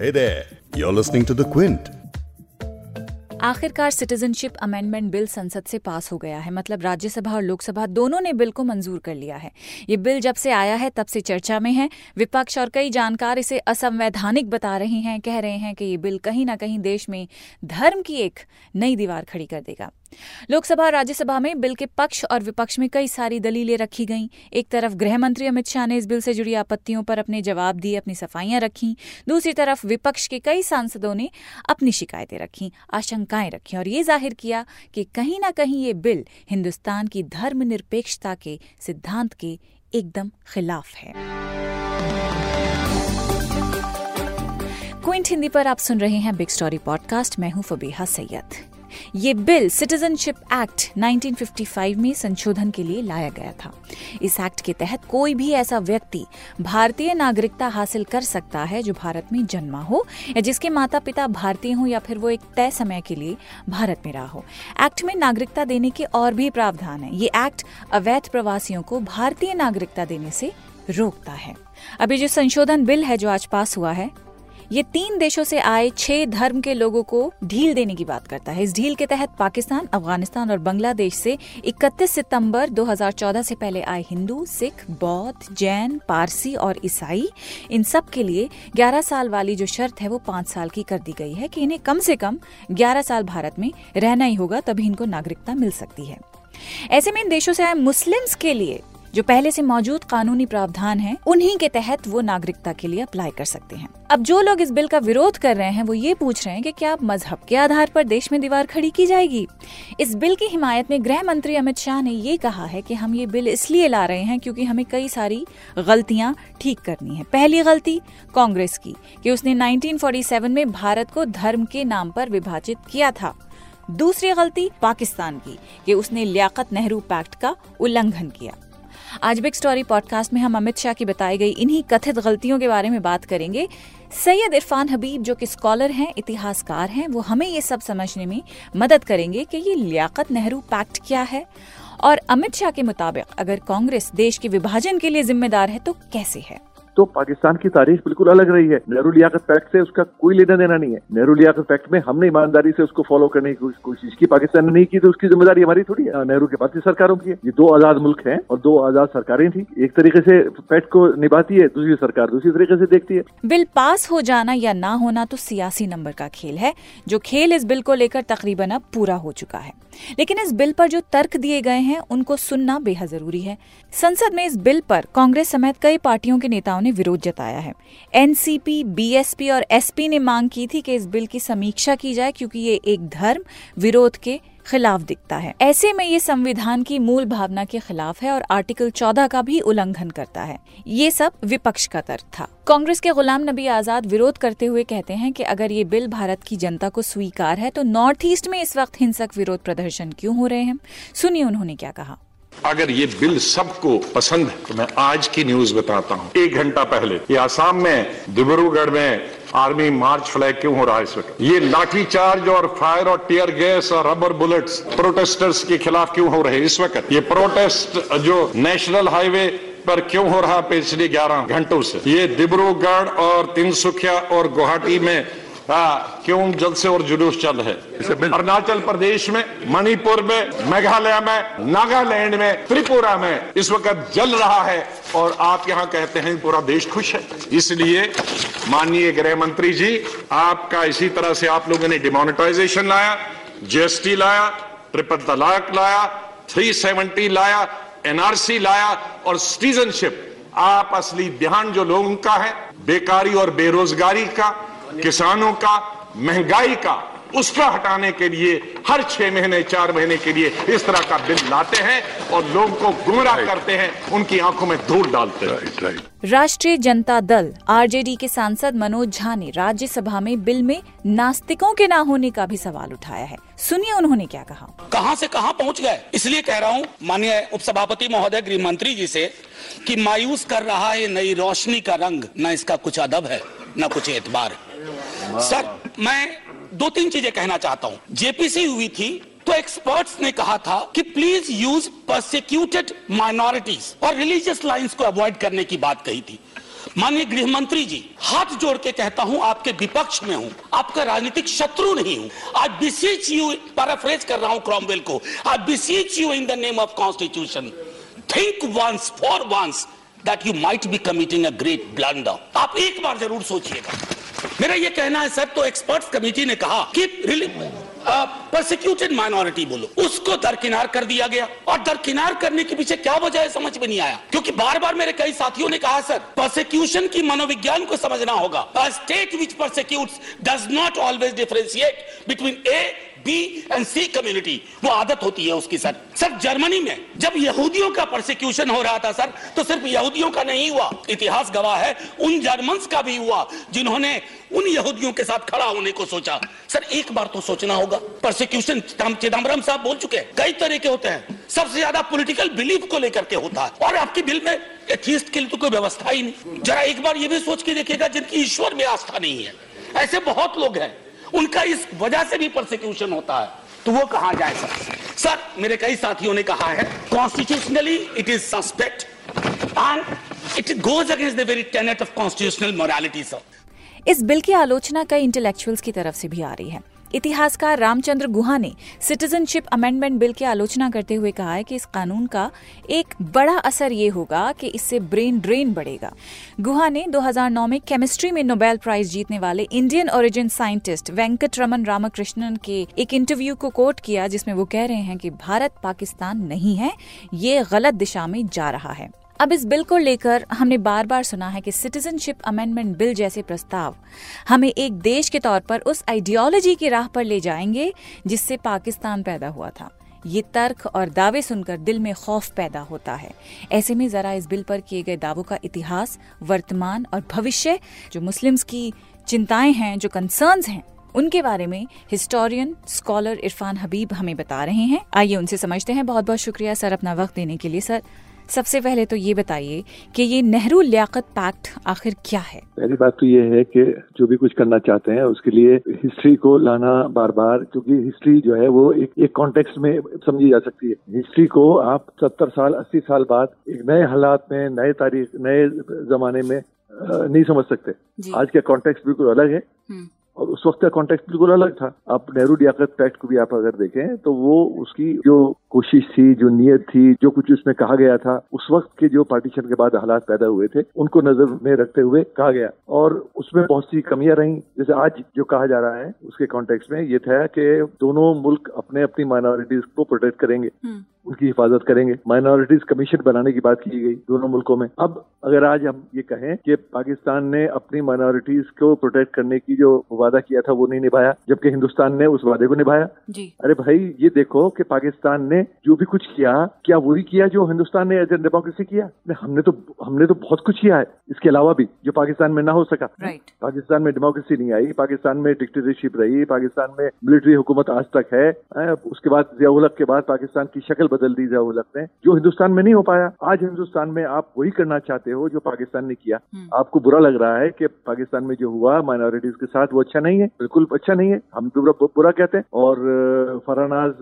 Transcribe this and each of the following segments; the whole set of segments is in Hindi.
Hey. आखिरकार सिटीजनशिप अमेंडमेंट बिल संसद से पास हो गया है। मतलब राज्यसभा और लोकसभा दोनों ने बिल को मंजूर कर लिया है। ये बिल जब से आया है, तब से चर्चा में है। विपक्ष और कई जानकार इसे असंवैधानिक बता रहे हैं, कह रहे हैं कि ये बिल कहीं ना कहीं देश में धर्म की एक नई दीवार खड़ी कर देगा। लोकसभा और राज्यसभा में बिल के पक्ष और विपक्ष में कई सारी दलीलें रखी गईं। एक तरफ़ गृह मंत्री अमित शाह ने इस बिल से जुड़ी आपत्तियों पर अपने जवाब दिए, अपनी सफाइयाँ रखी। दूसरी तरफ़ विपक्ष के कई सांसदों ने अपनी शिकायतें रखी, आशंकाएँ रखी और ये ज़ाहिर किया कि कहीं ना कहीं ये बिल हिंदुस्तान की धर्मनिरपेक्षता के सिद्धांत के एकदम खिलाफ है। क्विंट हिंदी पर आप सुन रहे हैं बिग स्टोरी पॉडकास्ट। मैं हूँ फबीहा सैयद। ये बिल सिटीजनशिप एक्ट 1955 में संशोधन के लिए लाया गया था। इस एक्ट के तहत कोई भी ऐसा व्यक्ति भारतीय नागरिकता हासिल कर सकता है जो भारत में जन्मा हो, या जिसके माता पिता भारतीय हो या फिर वो एक तय समय के लिए भारत में रहा हो। एक्ट में नागरिकता देने के और भी प्रावधान है। ये एक्ट अवैध प्रवासियों को भारतीय नागरिकता देने से रोकता है। अभी जो संशोधन बिल है जो आज पास हुआ है ये तीन देशों से आए छह धर्म के लोगों को ढील देने की बात करता है। इस ढील के तहत पाकिस्तान, अफ़गानिस्तान और बांग्लादेश से 31 सितंबर 2014 से पहले आए हिंदू, सिख, बौद्ध, जैन, पारसी और ईसाई। इन सब के लिए 11 साल वाली जो शर्त है वो पाँच साल की कर दी गई है कि इन्हें कम से कम 11 साल भारत में रहना ही होगा, तभी इनको नागरिकता मिल सकती है। ऐसे में इन देशों से आए मुस्लिम्स के लिए जो पहले से मौजूद कानूनी प्रावधान हैं, उन्हीं के तहत वो नागरिकता के लिए अप्लाई कर सकते हैं। अब जो लोग इस बिल का विरोध कर रहे हैं वो ये पूछ रहे हैं कि क्या मज़हब के आधार पर देश में दीवार खड़ी की जाएगी? इस बिल की हिमायत में गृह मंत्री अमित शाह ने ये कहा है कि हम ये बिल इसलिए ला रहे हैं क्योंकि हमें कई सारी गलतियाँ ठीक करनी है। पहली गलती कांग्रेस की कि उसने 1947 में भारत को धर्म के नाम पर विभाजित किया था। दूसरी गलती पाकिस्तान की कि उसने लियाकत नेहरू पैक्ट का उल्लंघन किया। आज बिग स्टोरी पॉडकास्ट में हम अमित शाह की बताई गई इन्हीं कथित गलतियों के बारे में बात करेंगे। सैयद इरफान हबीब, जो कि स्कॉलर हैं, इतिहासकार हैं, वो हमें ये सब समझने में मदद करेंगे कि ये लियाकत नेहरू पैक्ट क्या है? और अमित शाह के मुताबिक अगर कांग्रेस देश के विभाजन के लिए जिम्मेदार है तो कैसे है? तो पाकिस्तान की तारीख बिल्कुल अलग रही है। नेहरू लियाकत पैक्ट से उसका कोई लेना देना नहीं है। नेहरू लियाकत पैक्ट में हमने ईमानदारी से उसको फॉलो करने की कोशिश की। पाकिस्तान ने नहीं की तो उसकी ज़िम्मेदारी हमारी थोड़ी है। नेहरू के बाद सरकारों की है। ये दो आज़ाद मुल्क हैं और दो आज़ाद सरकारें थी। एक तरीके से पैक्ट को निभाती है, दूसरी सरकार दूसरी तरीके से देखती है। बिल पास हो जाना या ना होना तो सियासी नंबर का खेल है। जो खेल इस बिल को लेकर तकरीबन अब पूरा हो चुका है। लेकिन इस बिल पर जो तर्क दिए गए हैं, उनको सुनना बेहद ज़रूरी है। संसद में इस बिल पर कांग्रेस समेत कई पार्टियों के नेताओं ने विरोध जताया है। एनसीपी बीएसपी और एसपी ने मांग की थी कि इस बिल की समीक्षा की जाए क्योंकि ये एक धर्म, विरोध के खिलाफ दिखता है। ऐसे में ये संविधान की मूल भावना के खिलाफ है और आर्टिकल 14 का भी उल्लंघन करता है। ये सब विपक्ष का तर्क था। कांग्रेस के गुलाम नबी आज़ाद विरोध करते हुए कहते हैं कि अगर ये बिल भारत की जनता को स्वीकार है तो नॉर्थ ईस्ट में इस वक्त हिंसक विरोध प्रदर्शन क्यों हो रहे हैं? सुनिए उन्होंने क्या कहा। अगर ये बिल सबको पसंद है तो मैं आज की न्यूज़ बताता हूँ। एक घंटा पहले, ये आसाम में, डिब्रूगढ़ में, आर्मी मार्च फ्लैग क्यों हो रहा है इस वक्त? ये लाठी चार्ज और फायर और टीयर गैस और रबर बुलेट्स प्रोटेस्टर्स के खिलाफ क्यों हो रहे इस वक्त? ये प्रोटेस्ट जो नेशनल हाईवे पर क्यों हो रहा पिछले 11 घंटों से? ये डिब्रूगढ़ और तिनसुखिया और गुवाहाटी में हाँ, क्यों जल्द से और जुलूस चल रहे अरुणाचल प्रदेश में मणिपुर में मेघालय में नागालैंड में त्रिपुरा में इस वक्त जल रहा है और आप यहाँ कहते हैं पूरा देश खुश है। इसलिए माननीय गृह मंत्री जी आपका इसी तरह से आप लोगों ने डिमोनेटाइजेशन लाया जीएसटी लाया ट्रिपल तलाक लाया 370 लाया एनआरसी लाया और सिटीजनशिप आप असली ध्यान जो लोगों का है बेकारी और बेरोजगारी का किसानों का महँगाई का उसका हटाने के लिए हर छह महीने चार महीने के लिए इस तरह का बिल लाते हैं और लोगों को गुमराह करते हैं उनकी आँखों में धूल डालते हैं। राष्ट्रीय जनता दल आरजेडी के सांसद मनोज झा ने राज्यसभा में बिल में नास्तिकों के ना होने का भी सवाल उठाया है। सुनिए उन्होंने क्या कहा। कहाँ से कहाँ पहुँच गए? इसलिए कह रहा हूँ माननीय उपसभापति महोदय गृह मंत्री जी से कि मायूस कर रहा है नई रोशनी का रंग न इसका कुछ अदब है न कुछ एतबार। सर, मैं दो तीन चीज़ें कहना चाहता हूँ। जेपीसी हुई थी तो एक्सपर्ट्स ने कहा था कि प्लीज़ यूज़ परसिक्यूटेड माइनॉरिटीज और रिलीजियस लाइंस को अवॉइड करने की बात कही थी। माननीय गृह मंत्री जी, हाथ जोड़ के कहता हूँ, आपके विपक्ष में हूँ, आपका राजनीतिक शत्रु नहीं हूँ। आई बिसीच यू पैराफ्रेज कर रहा हूँ क्रॉमवेल को I beseech you in the name of constitution think once for once that you might be committing a great blunder आप एक बार ज़रूर सोचिएगा। मेरा ये कहना है सर तो एक्सपर्ट्स कमेटी ने कहा कि प्रोसिक्यूटेड माइनॉरिटी बोलो। उसको दरकिनार कर दिया गया। और दरकिनार करने के पीछे क्या वजह है, समझ में नहीं आया। क्योंकि बार बार मेरे कई साथियों ने कहा, सर प्रोसिक्यूशन की मनोविज्ञान को समझना होगा। State which prosecute does not always differentiate between A B and C community वो आदत होती है उसकी, सर। सर, जर्मनी में जब यहूदियों का प्रोसिक्यूशन हो रहा था, सर तो सिर्फ़ यहूदियों का नहीं हुआ। इतिहास गवाह है, उन जर्मन्स का भी हुआ, जिन्होंने उन यहूदियों के साथ खड़ा होने को सोचा। सर, एक बार तो सोचना होगा। प्रोसिक्यूशन चिदम्बरम साहब बोल चुके हैं। कई तरह के होते हैं। सबसे ज़्यादा पॉलिटिकल बिलीफ को लेकर के होता है। और आपके बिल में के लिए तो कोई व्यवस्था ही नहीं। जरा एक बार ये भी सोच के देखिएगा, जिनकी ईश्वर में आस्था नहीं है। ऐसे बहुत लोग हैं। उनका इस वजह से भी प्रोसिक्यूशन होता है। तो वो कहा जाए सर? सर, मेरे कई साथियों ने कहा है constitutionally it is suspect and it goes against the very tenet of constitutional morality sir इस बिल की आलोचना कई इंटेलेक्चुअल्स की तरफ़ से भी आ रही है। इतिहासकार रामचंद्र गुहा ने सिटीजनशिप अमेंडमेंट बिल की आलोचना करते हुए कहा है कि इस कानून का एक बड़ा असर ये होगा कि इससे ब्रेन ड्रेन बढ़ेगा। गुहा ने 2009 में केमिस्ट्री में नोबेल प्राइज जीतने वाले Indian origin scientist Venkatraman Ramakrishnan के एक इंटरव्यू को कोट किया, जिसमें वो कह रहे हैं कि भारत पाकिस्तान नहीं है, ये गलत दिशा में जा रहा है। अब इस बिल को लेकर हमने बार बार सुना है कि सिटीजनशिप अमेंडमेंट बिल जैसे प्रस्ताव हमें एक देश के तौर पर उस आइडियोलॉजी की राह पर ले जाएँगे जिससे पाकिस्तान पैदा हुआ था। ये तर्क और दावे सुनकर दिल में खौफ पैदा होता है। ऐसे में जरा इस बिल पर किए गए दावों का इतिहास, वर्तमान और भविष्य, जो मुस्लिम्स की चिंताएँ हैं, जो कंसर्न्स हैं, उनके बारे में हिस्टोरियन स्कॉलर इरफान हबीब हमें बता रहे हैं। आइए उनसे समझते हैं। बहुत बहुत शुक्रिया सर अपना वक्त देने के लिए, सर। सबसे पहले तो ये बताइए कि ये नेहरू लियाकत पैक्ट आखिर क्या है? पहली बात तो ये है कि जो भी कुछ करना चाहते हैं उसके लिए हिस्ट्री को लाना बार बार क्योंकि हिस्ट्री जो है वो एक एक कॉन्टेक्स्ट में समझी जा सकती है। हिस्ट्री को आप सत्तर साल अस्सी साल बाद एक नए हालात में नए तारीख नए जमाने में नहीं समझ सकते। आज का कॉन्टेक्स्ट बिल्कुल अलग है। हम्म। और उस वक्त का कॉन्टेक्ट बिल्कुल अलग था। आप नेहरू लियाकत पैक्ट को भी आप अगर देखें तो वो उसकी जो कोशिश थी, जो नीयत थी, जो कुछ उसमें कहा गया था, उस वक्त के जो पार्टीशन के बाद हालात पैदा हुए थे, उनको नज़र में रखते हुए कहा गया। और उसमें बहुत सी कमियाँ रही। जैसे आज जो कहा जा रहा है, उसके कॉन्टेक्स्ट में ये था कि दोनों मुल्क अपने अपनी माइनॉरिटीज को प्रोटेक्ट करेंगे। उनकी हिफाजत करेंगे। माइनॉरिटीज कमीशन बनाने की बात की गई दोनों मुल्कों में। अब अगर आज हम ये कहें कि पाकिस्तान ने अपनी माइनॉरिटीज को प्रोटेक्ट करने की जो वादा किया था वो नहीं निभाया जबकि हिंदुस्तान ने उस वादे को निभाया। जी। अरे भाई ये देखो कि पाकिस्तान ने जो भी कुछ किया क्या वही किया जो हिंदुस्तान ने एज ए डेमोक्रेसी किया? हमने तो हमने तो बहुत कुछ किया है। इसके अलावा भी जो पाकिस्तान में ना हो सका। Right. पाकिस्तान में डेमोक्रेसी नहीं आई पाकिस्तान में डिक्टेटरशिप रही पाकिस्तान में मिलिट्री हुकूमत आज तक है उसके बाद जियाउलक के बाद पाकिस्तान की शक्ल बदल दी जियाउलक ने जो हिंदुस्तान में नहीं हो पाया। आज हिंदुस्तान में आप वही करना चाहते हो जो पाकिस्तान ने किया। हम्म। आपको बुरा लग रहा है कि पाकिस्तान में जो हुआ माइनॉरिटीज के साथ वो अच्छा नहीं है बिल्कुल अच्छा नहीं है। हम बुरा कहते हैं। और फरानाज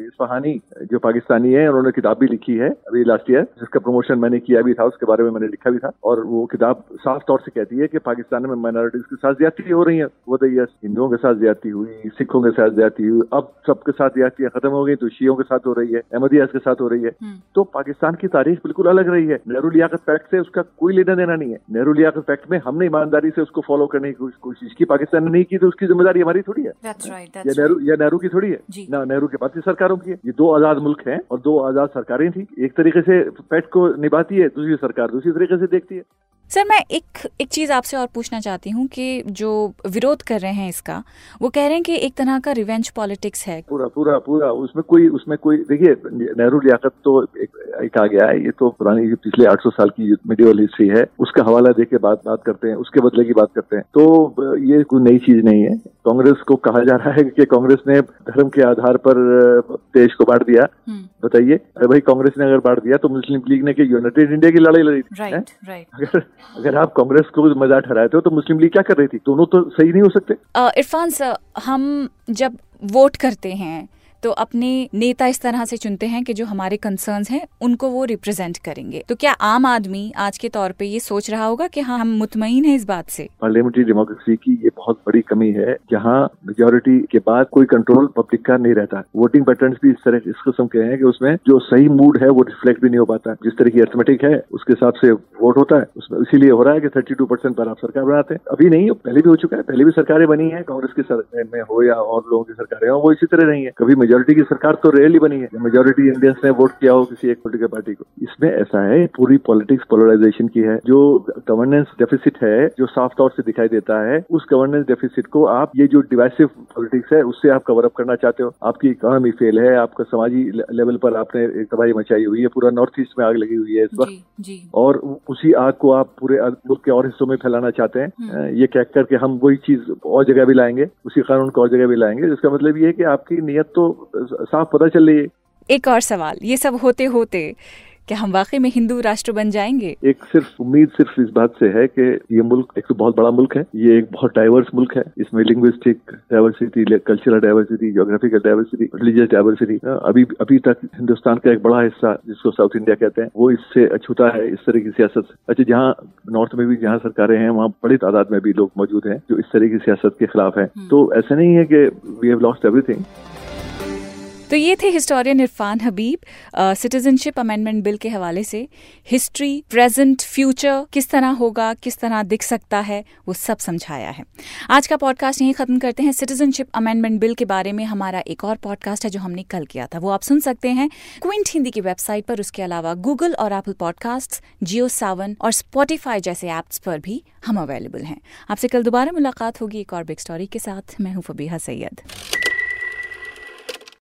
इस्फहानी जो पाकिस्तानी है उन्होंने किताब भी लिखी है अभी लास्ट ईयर जिसका प्रमोशन मैंने किया भी था उसके बारे में मैंने लिखा भी था। और वो किताब साफ़ तौर से कहती है कि पाकिस्तान में माइनॉरिटीज के साथ ज़्यादा हो रही है। वो तो यस हिंदुओं के साथ ज़्यादा हुई सिखों के साथ ज़्यादा हुई। अब सबके साथ ज़्यादा खत्म हो गई तो शियों के साथ हो रही है अहमदियाज के साथ हो रही है। हम्म। तो पाकिस्तान की तारीख बिल्कुल अलग रही है। नेहरू लियाकत फैक्ट से उसका कोई लेना देना नहीं है। नेहरू लियाकत फैक्ट में हमने ईमानदारी से उसको फॉलो करने की कोशिश की पाकिस्तान ने नहीं की तो उसकी ज़िम्मेदारी हमारी थोड़ी है। या नेहरू या नेहरू की थोड़ी है। ना नेहरू के भारतीय सरकारों की है। ये दो आज़ाद मुल्क हैं और दो आज़ाद सरकारें थी। एक तरीके से पैक्ट को निभाती है दूसरी सरकार दूसरी तरीके से देखती है। सर मैं एक एक चीज़ आपसे और पूछना चाहती हूँ कि जो विरोध कर रहे हैं इसका वो कह रहे हैं कि एक तरह का रिवेंज पॉलिटिक्स है। पूरा पूरा पूरा उसमें कोई उसमें कोई देखिए नेहरू लियाकत तो एक, एक आ गया है ये तो पुरानी पिछले 800 साल की मीडियल हिस्ट्री है उसका हवाला दे के बात बात करते हैं उसके बदले की बात करते हैं। तो ये कोई नई चीज़ नहीं है। कांग्रेस को कहा जा रहा है कि कांग्रेस ने धर्म के आधार पर देश को बांट दिया। हम्म। बताइए अरे भाई कांग्रेस ने अगर बांट दिया तो मुस्लिम लीग ने यूनाइटेड इंडिया की लड़ाई लड़ी थी अगर अगर आप कांग्रेस को मज़ा ठहराए थे तो मुस्लिम लीग क्या कर रही थी? दोनों तो सही नहीं हो सकते। इरफान सर, हम जब वोट करते हैं तो अपने नेता इस तरह से चुनते हैं कि जो हमारे कंसर्न्स हैं, उनको वो रिप्रेजेंट करेंगे। तो क्या आम आदमी आज के तौर पे ये सोच रहा होगा कि हाँ हम मुतमिन है इस बात से? पार्लियामेंट्री डेमोक्रेसी की ये बहुत बड़ी कमी है। जहाँ मेजोरिटी के बाद कोई कंट्रोल पब्लिक का नहीं रहता। वोटिंग पैटर्न भी इस तरह, इस किस्म के हैं कि उसमें जो सही मूड है, वो रिफ्लेक्ट भी नहीं हो पाता। जिस तरह की अर्थमेटिक है, उसके हिसाब से वोट होता है। उसमें इसीलिए हो रहा है कि थर्टी टू परसेंट पर आप सरकार बनाते हैं अभी नहीं, पहले भी हो चुका है। पहले भी सरकारें बनी है। कांग्रेस की सरकार में हो या और लोगों की सरकारें हो, वो इसी तरह नहीं है। कभी मेजोरिटी की सरकार तो रेयरली बनी है। मेजोरिटी इंडियंस ने वोट किया हो किसी एक पोलिटिकल पार्टी को। इसमें ऐसा है पूरी पॉलिटिक्स पोलराइजेशन की है। जो गवर्नेंस डेफिसिट है जो साफ़ तौर से दिखाई देता है उस गवर्नेंस डेफिसिट को आप ये जो डिवाइसिव पॉलिटिक्स है उससे आप कवर अप करना चाहते हो। आपकी इकोनॉमी फेल है आपका समाजी लेवल पर आपने एक तबाही मचाई हुई है पूरा नॉर्थ ईस्ट में आग लगी हुई है इस वक्त। और उसी आग को आप पूरे मुल्क के और हिस्सों में फैलाना चाहते हैं। हम्म। ये कह करके हम वही चीज़ और जगह भी लाएँगे उसी कानून को और जगह भी लाएँगे जिसका मतलब ये है कि आपकी नीयत तो साफ़ पता चल। रही है एक और सवाल ये सब होते होते क्या हम वाकई में हिंदू राष्ट्र बन जाएँगे? एक सिर्फ़ उम्मीद सिर्फ़ इस बात से है कि ये मुल्क एक तो बहुत बड़ा मुल्क है ये एक बहुत डाइवर्स मुल्क है। इसमें linguistic diversity cultural diversity geographical diversity religious diversity अभी अभी तक हिंदुस्तान का एक बड़ा हिस्सा जिसको साउथ इंडिया कहते हैं वो इससे अछूता है इस तरह की सियासत अच्छा जहाँ नॉर्थ में भी जहाँ सरकारें हैं वहाँ बड़ी तादाद में भी लोग मौजूद हैं जो इस तरह की सियासत के खिलाफ है। हम्म। तो ऐसा नहीं है कि वी हैव लॉस्ट एवरीथिंग तो ये थे historian Irfan Habib citizenship amendment bill के हवाले से। हिस्ट्री प्रेजेंट फ्यूचर किस तरह होगा, किस तरह दिख सकता है, वो सब समझाया है। आज का पॉडकास्ट यही खत्म करते हैं। सिटीजनशिप अमेंडमेंट बिल के बारे में हमारा एक और पॉडकास्ट है जो हमने कल किया था। वो आप सुन सकते हैं क्विंट हिंदी की वेबसाइट पर। उसके अलावा गूगल और एपल पॉडकास्ट जियो सावन और स्पॉटिफाई जैसे एप्स पर भी हम अवेलेबल हैं। आपसे कल दोबारा मुलाकात होगी एक और बिग स्टोरी के साथ। मैं हूँ फबीहा सैयद।